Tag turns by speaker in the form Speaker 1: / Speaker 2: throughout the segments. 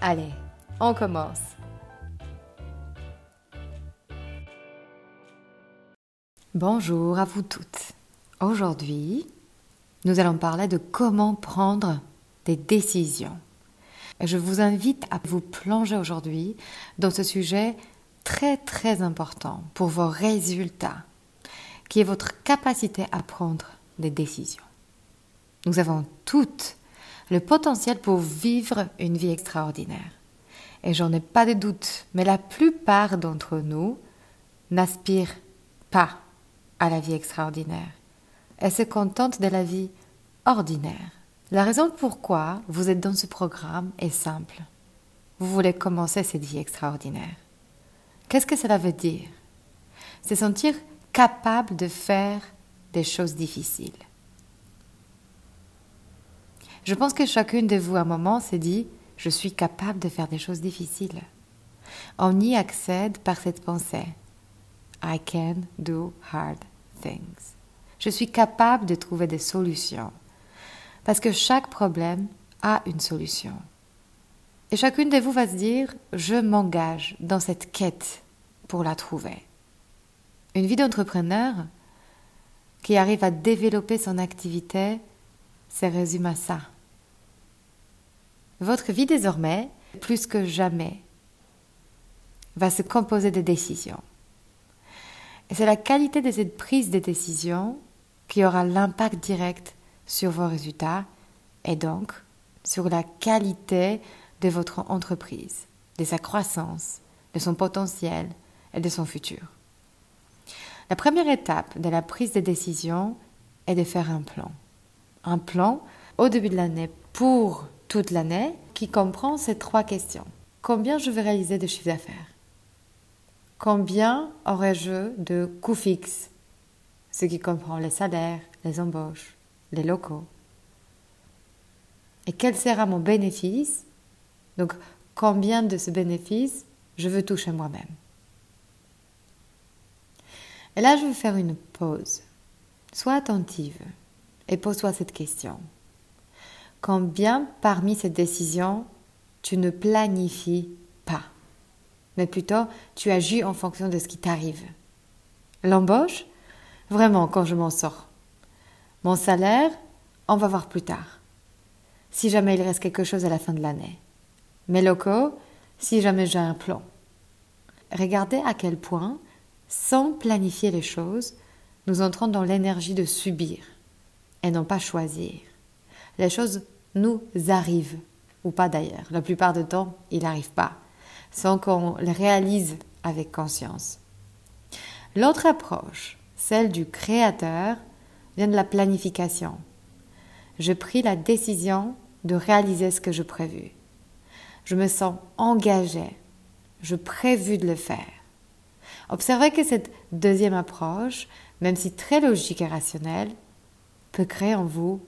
Speaker 1: Allez, on commence. Bonjour à vous toutes. Aujourd'hui, nous allons parler de comment prendre des décisions. Je vous invite à vous plonger aujourd'hui dans ce sujet très très important pour vos résultats, qui est votre capacité à prendre des décisions. Nous avons toutes le potentiel pour vivre une vie extraordinaire. Et j'en ai pas de doute, mais la plupart d'entre nous n'aspirent pas à la vie extraordinaire et se contentent de la vie ordinaire. La raison pourquoi vous êtes dans ce programme est simple. Vous voulez commencer cette vie extraordinaire. Qu'est-ce que cela veut dire? Se sentir capable de faire des choses difficiles. Je pense que chacune de vous à un moment s'est dit je suis capable de faire des choses difficiles. On y accède par cette pensée. I can do hard things. Je suis capable de trouver des solutions. Parce que chaque problème a une solution. Et chacune de vous va se dire, je m'engage dans cette quête pour la trouver. Une vie d'entrepreneur qui arrive à développer son activité, se résume à ça. Votre vie désormais, plus que jamais, va se composer de décisions. Et c'est la qualité de cette prise de décision qui aura l'impact direct sur vos résultats et donc sur la qualité de votre entreprise, de sa croissance, de son potentiel et de son futur. La première étape de la prise de décision est de faire un plan. Un plan au début de l'année pour toute l'année qui comprend ces trois questions. Combien je vais réaliser de chiffre d'affaires? Combien aurai-je de coûts fixes? Ce qui comprend les salaires, les embauches, les locaux. Et quel sera mon bénéfice? Donc, combien de ce bénéfice je veux toucher moi-même? Et là, je vais faire une pause. Sois attentive et pose-toi cette question. Combien parmi ces décisions tu ne planifies pas, mais plutôt tu agis en fonction de ce qui t'arrive. L'embauche Vraiment, quand je m'en sors. Mon salaire On va voir plus tard. Si jamais il reste quelque chose à la fin de l'année. Mes locaux Si jamais j'ai un plan. Regardez à quel point, sans planifier les choses, nous entrons dans l'énergie de subir et non pas choisir les choses nous arrivent, ou pas d'ailleurs. La plupart du temps, ils n'arrivent pas, sans qu'on les réalise avec conscience. L'autre approche, celle du créateur, vient de la planification. Je pris la décision de réaliser ce que je prévu. Je me sens engagé. Je prévu de le faire. Observez que cette deuxième approche, même si très logique et rationnelle, peut créer en vous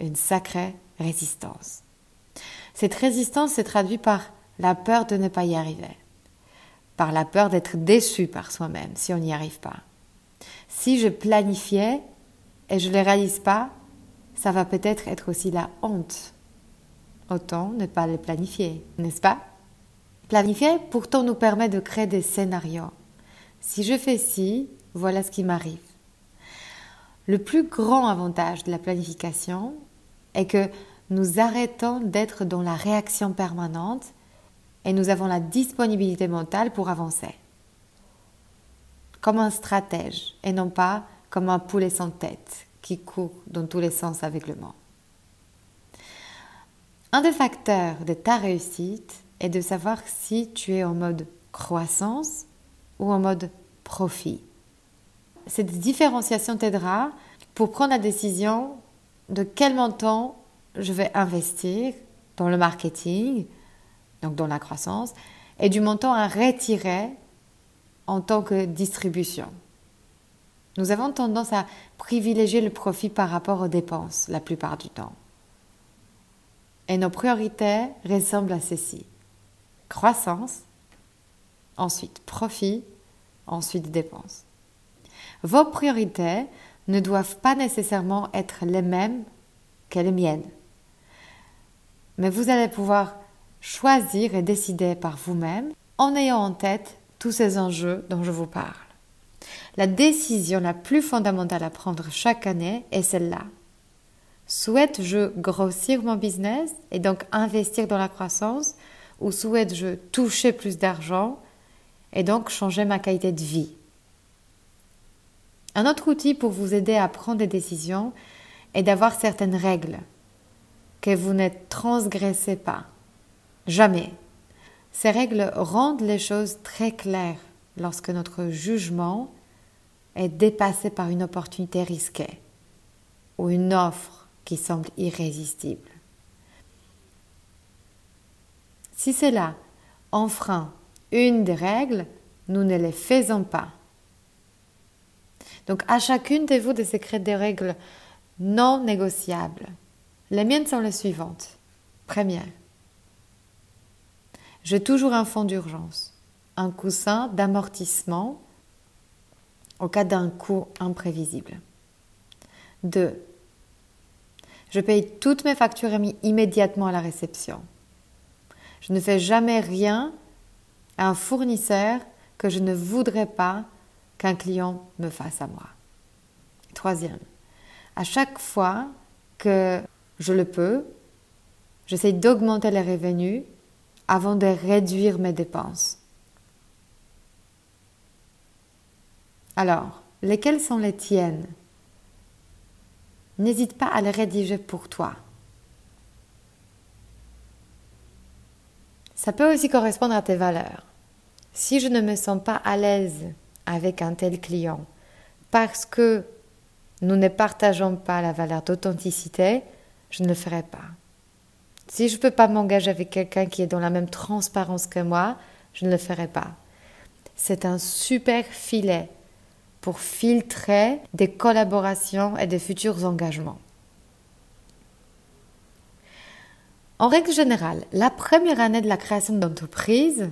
Speaker 1: une sacrée résistance. Cette résistance se traduit par la peur de ne pas y arriver, par la peur d'être déçu par soi-même si on n'y arrive pas. Si je planifiais et je ne le réalise pas, ça va peut-être être aussi la honte. Autant ne pas le planifier, n'est-ce pas? Planifier pourtant nous permet de créer des scénarios. Si je fais ci, voilà ce qui m'arrive. Le plus grand avantage de la planification, est que nous arrêtons d'être dans la réaction permanente et nous avons la disponibilité mentale pour avancer. Comme un stratège et non pas comme un poulet sans tête qui court dans tous les sens avec le vent. Un des facteurs de ta réussite est de savoir si tu es en mode croissance ou en mode profit. Cette différenciation t'aidera pour prendre la décision de quel montant je vais investir dans le marketing, donc dans la croissance, et du montant à retirer en tant que distribution. Nous avons tendance à privilégier le profit par rapport aux dépenses la plupart du temps. Et nos priorités ressemblent à ceci. Croissance, ensuite profit, ensuite dépenses. Vos priorités ne doivent pas nécessairement être les mêmes que les miennes. Mais vous allez pouvoir choisir et décider par vous-même en ayant en tête tous ces enjeux dont je vous parle. La décision la plus fondamentale à prendre chaque année est celle-là. Souhaite-je grossir mon business et donc investir dans la croissance ou souhaite-je toucher plus d'argent et donc changer ma qualité de vie? Un autre outil pour vous aider à prendre des décisions est d'avoir certaines règles que vous ne transgressez pas. Jamais. Ces règles rendent les choses très claires lorsque notre jugement est dépassé par une opportunité risquée ou une offre qui semble irrésistible. Si cela enfreint une des règles, nous ne les faisons pas. Donc à chacune de vous de secrets des règles non négociables. Les miennes sont les suivantes. Première, j'ai toujours un fonds d'urgence, un coussin d'amortissement au cas d'un coût imprévisible. 2. Je paye toutes mes factures immédiatement à la réception. Je ne fais jamais rien à un fournisseur que je ne voudrais pas qu'un client me fasse à moi. Troisième, à chaque fois que je le peux, j'essaie d'augmenter les revenus avant de réduire mes dépenses. Alors, lesquelles sont les tiennes? N'hésite pas à les rédiger pour toi. Ça peut aussi correspondre à tes valeurs. Si je ne me sens pas à l'aise avec un tel client parce que nous ne partageons pas la valeur d'authenticité, je ne le ferai pas. Si je ne peux pas m'engager avec quelqu'un qui est dans la même transparence que moi, je ne le ferai pas. C'est un super filet pour filtrer des collaborations et des futurs engagements. En règle générale, la première année de la création d'entreprise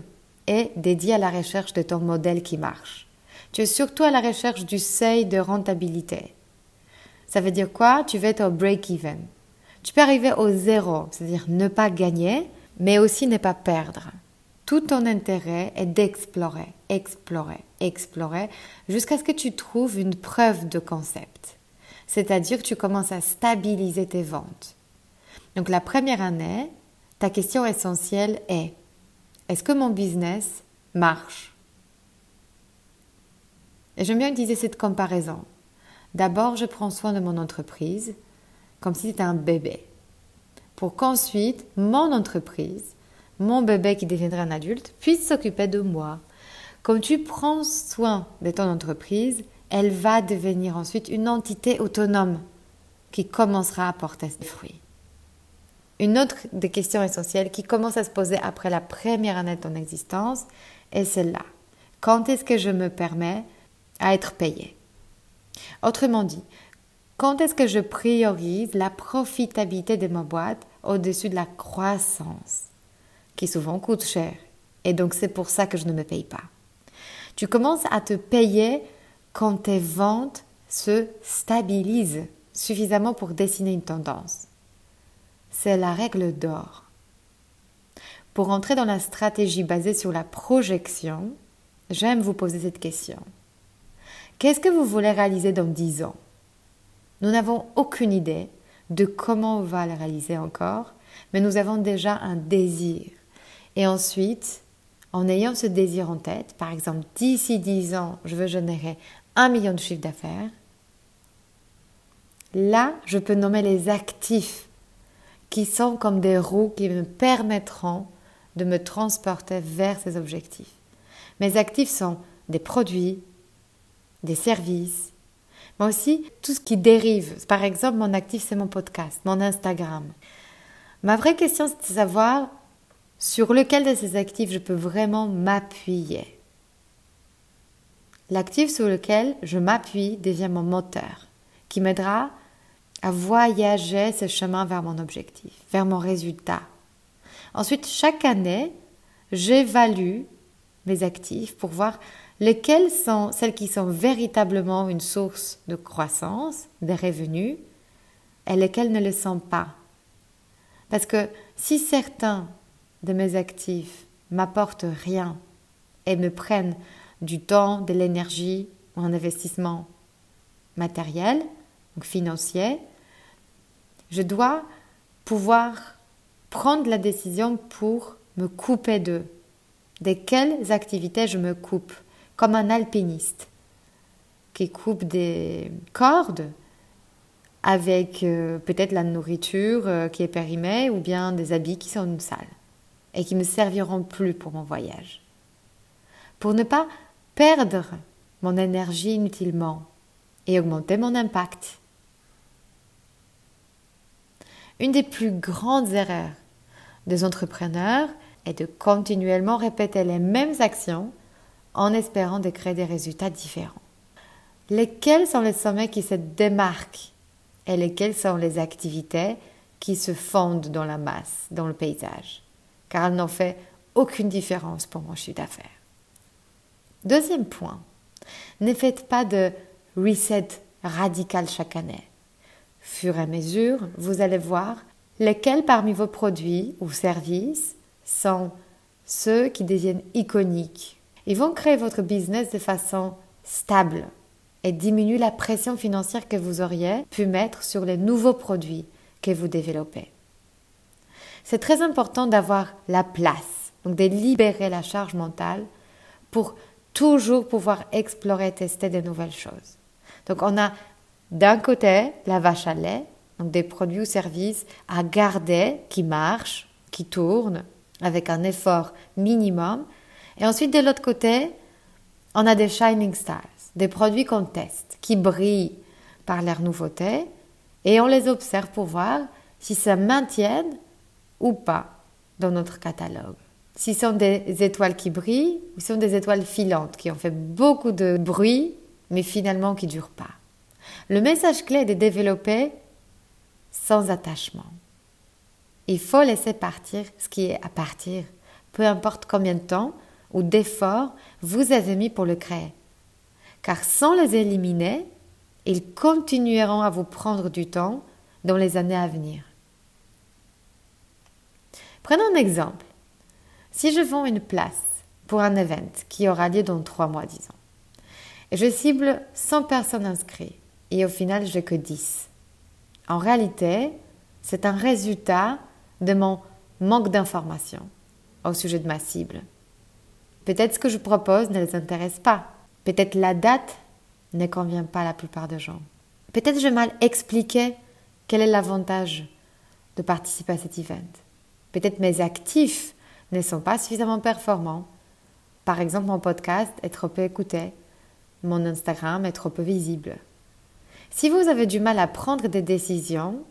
Speaker 1: est dédiée à la recherche de ton modèle qui marche. Tu es surtout à la recherche du seuil de rentabilité. Ça veut dire quoi? Tu veux être au break-even. Tu peux arriver au zéro, c'est-à-dire ne pas gagner, mais aussi ne pas perdre. Tout ton intérêt est d'explorer, explorer, explorer, jusqu'à ce que tu trouves une preuve de concept. C'est-à-dire que tu commences à stabiliser tes ventes. Donc la première année, ta question essentielle est, est-ce que mon business marche? Et j'aime bien utiliser cette comparaison. D'abord, je prends soin de mon entreprise, comme si c'était un bébé. Pour qu'ensuite, mon entreprise, mon bébé qui deviendra un adulte, puisse s'occuper de moi. Comme tu prends soin de ton entreprise, elle va devenir ensuite une entité autonome qui commencera à porter ses fruits. Une autre des questions essentielles qui commence à se poser après la première année de ton existence est celle-là. Quand est-ce que je me permets à être payé Autrement dit, quand est-ce que je priorise la profitabilité de ma boîte au-dessus de la croissance, qui souvent coûte cher Et donc c'est pour ça que je ne me paye pas? Tu commences à te payer quand tes ventes se stabilisent suffisamment pour dessiner une tendance. C'est la règle d'or. Pour entrer dans la stratégie basée sur la projection, j'aime vous poser cette question. Qu'est-ce que vous voulez réaliser dans 10 ans? Nous n'avons aucune idée de comment on va le réaliser encore, mais nous avons déjà un désir. Et ensuite, en ayant ce désir en tête, par exemple, d'ici 10 ans, je veux générer un million de chiffre d'affaires, là, je peux nommer les actifs qui sont comme des roues qui me permettront de me transporter vers ces objectifs. Mes actifs sont des produits, des services, mais aussi tout ce qui dérive. Par exemple, mon actif, c'est mon podcast, mon Instagram. Ma vraie question, c'est de savoir sur lequel de ces actifs je peux vraiment m'appuyer. L'actif sur lequel je m'appuie devient mon moteur, qui m'aidera à voyager ce chemin vers mon objectif, vers mon résultat. Ensuite, chaque année, j'évalue mes actifs pour voir lesquelles sont celles qui sont véritablement une source de croissance, de revenus, et lesquelles ne le sont pas? Parce que si certains de mes actifs m'apportent rien et me prennent du temps, de l'énergie ou un investissement matériel, donc financier, je dois pouvoir prendre la décision pour me couper d'eux. De quelles activités je me coupe, comme un alpiniste qui coupe des cordes avec euh, peut-être la nourriture euh, qui est périmée ou bien des habits qui sont sales et qui me serviront plus pour mon voyage. Pour ne pas perdre mon énergie inutilement et augmenter mon impact. Une des plus grandes erreurs des entrepreneurs est de continuellement répéter les mêmes actions en espérant de créer des résultats différents. Lesquels sont les sommets qui se démarquent et lesquelles sont les activités qui se fondent dans la masse, dans le paysage? Car elle n'en fait aucune différence pour mon chiffre d'affaires. Deuxième point, ne faites pas de reset radical chaque année. Fur et à mesure, vous allez voir lesquels parmi vos produits ou services sont ceux qui deviennent iconiques. Ils vont créer votre business de façon stable et diminuer la pression financière que vous auriez pu mettre sur les nouveaux produits que vous développez c'est très important d'avoir la place, donc de libérer la charge mentale pour toujours pouvoir explorer, tester de nouvelles choses. Donc on a d'un côté la vache à lait, donc des produits ou services à garder qui marchent, qui tournent avec un effort minimum. Et ensuite de l'autre côté, on a des shining stars, des produits qu'on teste, qui brillent par leur nouveauté et on les observe pour voir si ça maintiennent ou pas dans notre catalogue. Si ce sont des étoiles qui brillent ou ce sont des étoiles filantes qui ont fait beaucoup de bruit mais finalement qui ne durent pas. Le message clé est de développer sans attachement. Il faut laisser partir ce qui est à partir, peu importe combien de temps ou d'efforts vous avez mis pour le créer. Car sans les éliminer, ils continueront à vous prendre du temps dans les années à venir. Prenons un exemple. Si je vends une place pour un event qui aura lieu dans trois mois, disons, et je cible 100 personnes inscrites, et au final, je n'ai que 10. En réalité, c'est un résultat de mon manque d'information au sujet de ma cible. Peut-être ce que je propose ne les intéresse pas. Peut-être la date ne convient pas à la plupart des gens. Peut-être j'ai mal expliqué quel est l'avantage de participer à cet event. Peut-être mes actifs ne sont pas suffisamment performants. Par exemple, mon podcast est trop peu écouté, mon Instagram est trop peu visible. Si vous avez du mal à prendre des décisions,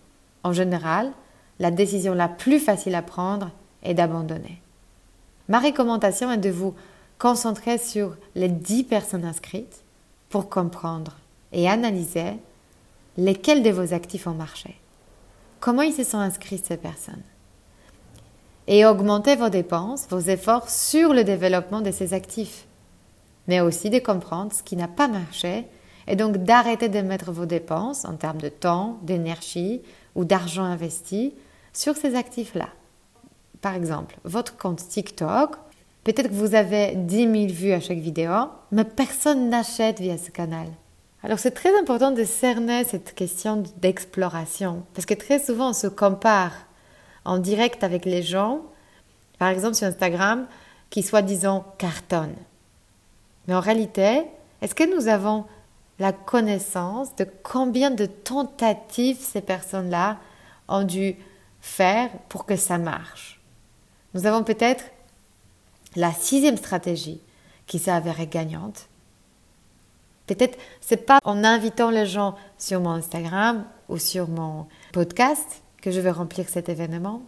Speaker 1: en général, la décision la plus facile à prendre est d'abandonner. Ma recommandation est de vous concentrer sur les 10 personnes inscrites pour comprendre et analyser lesquels de vos actifs ont marché. Comment ils se sont inscrits ces personnes? Et augmenter vos dépenses, vos efforts sur le développement de ces actifs, mais aussi de comprendre ce qui n'a pas marché et donc d'arrêter de mettre vos dépenses en termes de temps, d'énergie ou d'argent investi sur ces actifs-là. Par exemple, votre compte TikTok, peut-être que vous avez 10 000 vues à chaque vidéo, mais personne n'achète via ce canal. Alors c'est très important de cerner cette question d'exploration, parce que très souvent on se compare en direct avec les gens par exemple sur Instagram, qui soi-disant cartonnent. Mais en réalité, est-ce que nous avons la connaissance de combien de tentatives ces personnes-là ont dû faire pour que ça marche? Nous avons peut-être la sixième stratégie qui s'est avérée gagnante. Peut-être c'est pas en invitant les gens sur mon Instagram ou sur mon podcast que je vais remplir cet événement.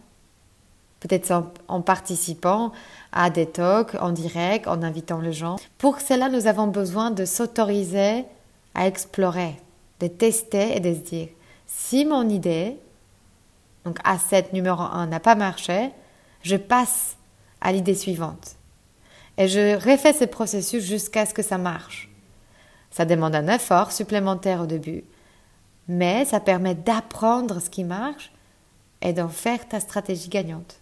Speaker 1: Peut-être en, en, participant à des talks en direct, en invitant les gens. Pour cela, nous avons besoin de s'autoriser à explorer, de tester et de se dire si mon idée, donc A7 numéro 1, n'a pas marché, je passe à l'idée suivante. Et je refais ce processus jusqu'à ce que ça marche. Ça demande un effort supplémentaire au début, mais ça permet d'apprendre ce qui marche et d'en faire ta stratégie gagnante.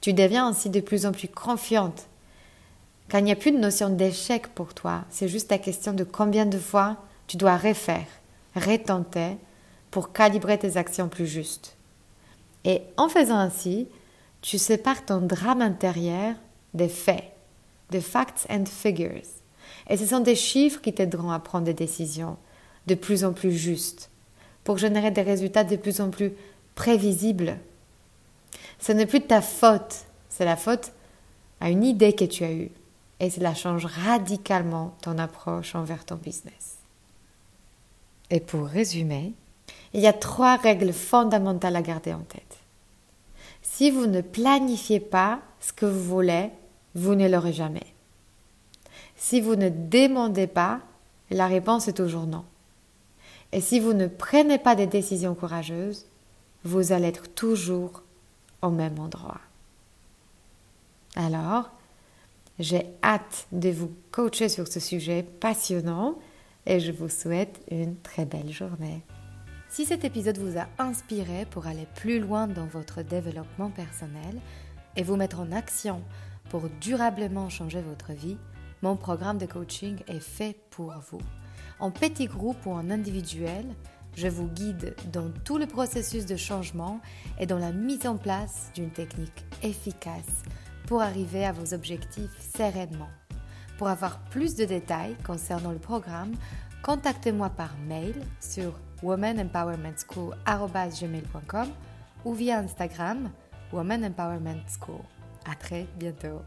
Speaker 1: Tu deviens ainsi de plus en plus confiante. Quand il n'y a plus de notion d'échec pour toi, c'est juste la question de combien de fois tu dois refaire, retenter pour calibrer tes actions plus justes. Et en faisant ainsi, tu sépares ton drame intérieur des faits, des facts and figures. Et ce sont des chiffres qui t'aideront à prendre des décisions de plus en plus justes, pour générer des résultats de plus en plus prévisibles. Ce n'est plus ta faute, c'est la faute à une idée que tu as eue. Et cela change radicalement ton approche envers ton business. Et pour résumer, il y a trois règles fondamentales à garder en tête. Si vous ne planifiez pas ce que vous voulez, vous ne l'aurez jamais. Si vous ne demandez pas, la réponse est toujours non. Et si vous ne prenez pas des décisions courageuses, vous allez être toujours au même endroit. Alors, j'ai hâte de vous coacher sur ce sujet passionnant et je vous souhaite une très belle journée. Si cet épisode vous a inspiré pour aller plus loin dans votre développement personnel et vous mettre en action pour durablement changer votre vie, mon programme de coaching est fait pour vous. En petit groupe ou en individuel, je vous guide dans tout le processus de changement et dans la mise en place d'une technique efficace pour arriver à vos objectifs sereinement. Pour avoir plus de détails concernant le programme, contactez-moi par mail sur womanempowermentschool.com ou via Instagram Woman Empowerment School. À très bientôt.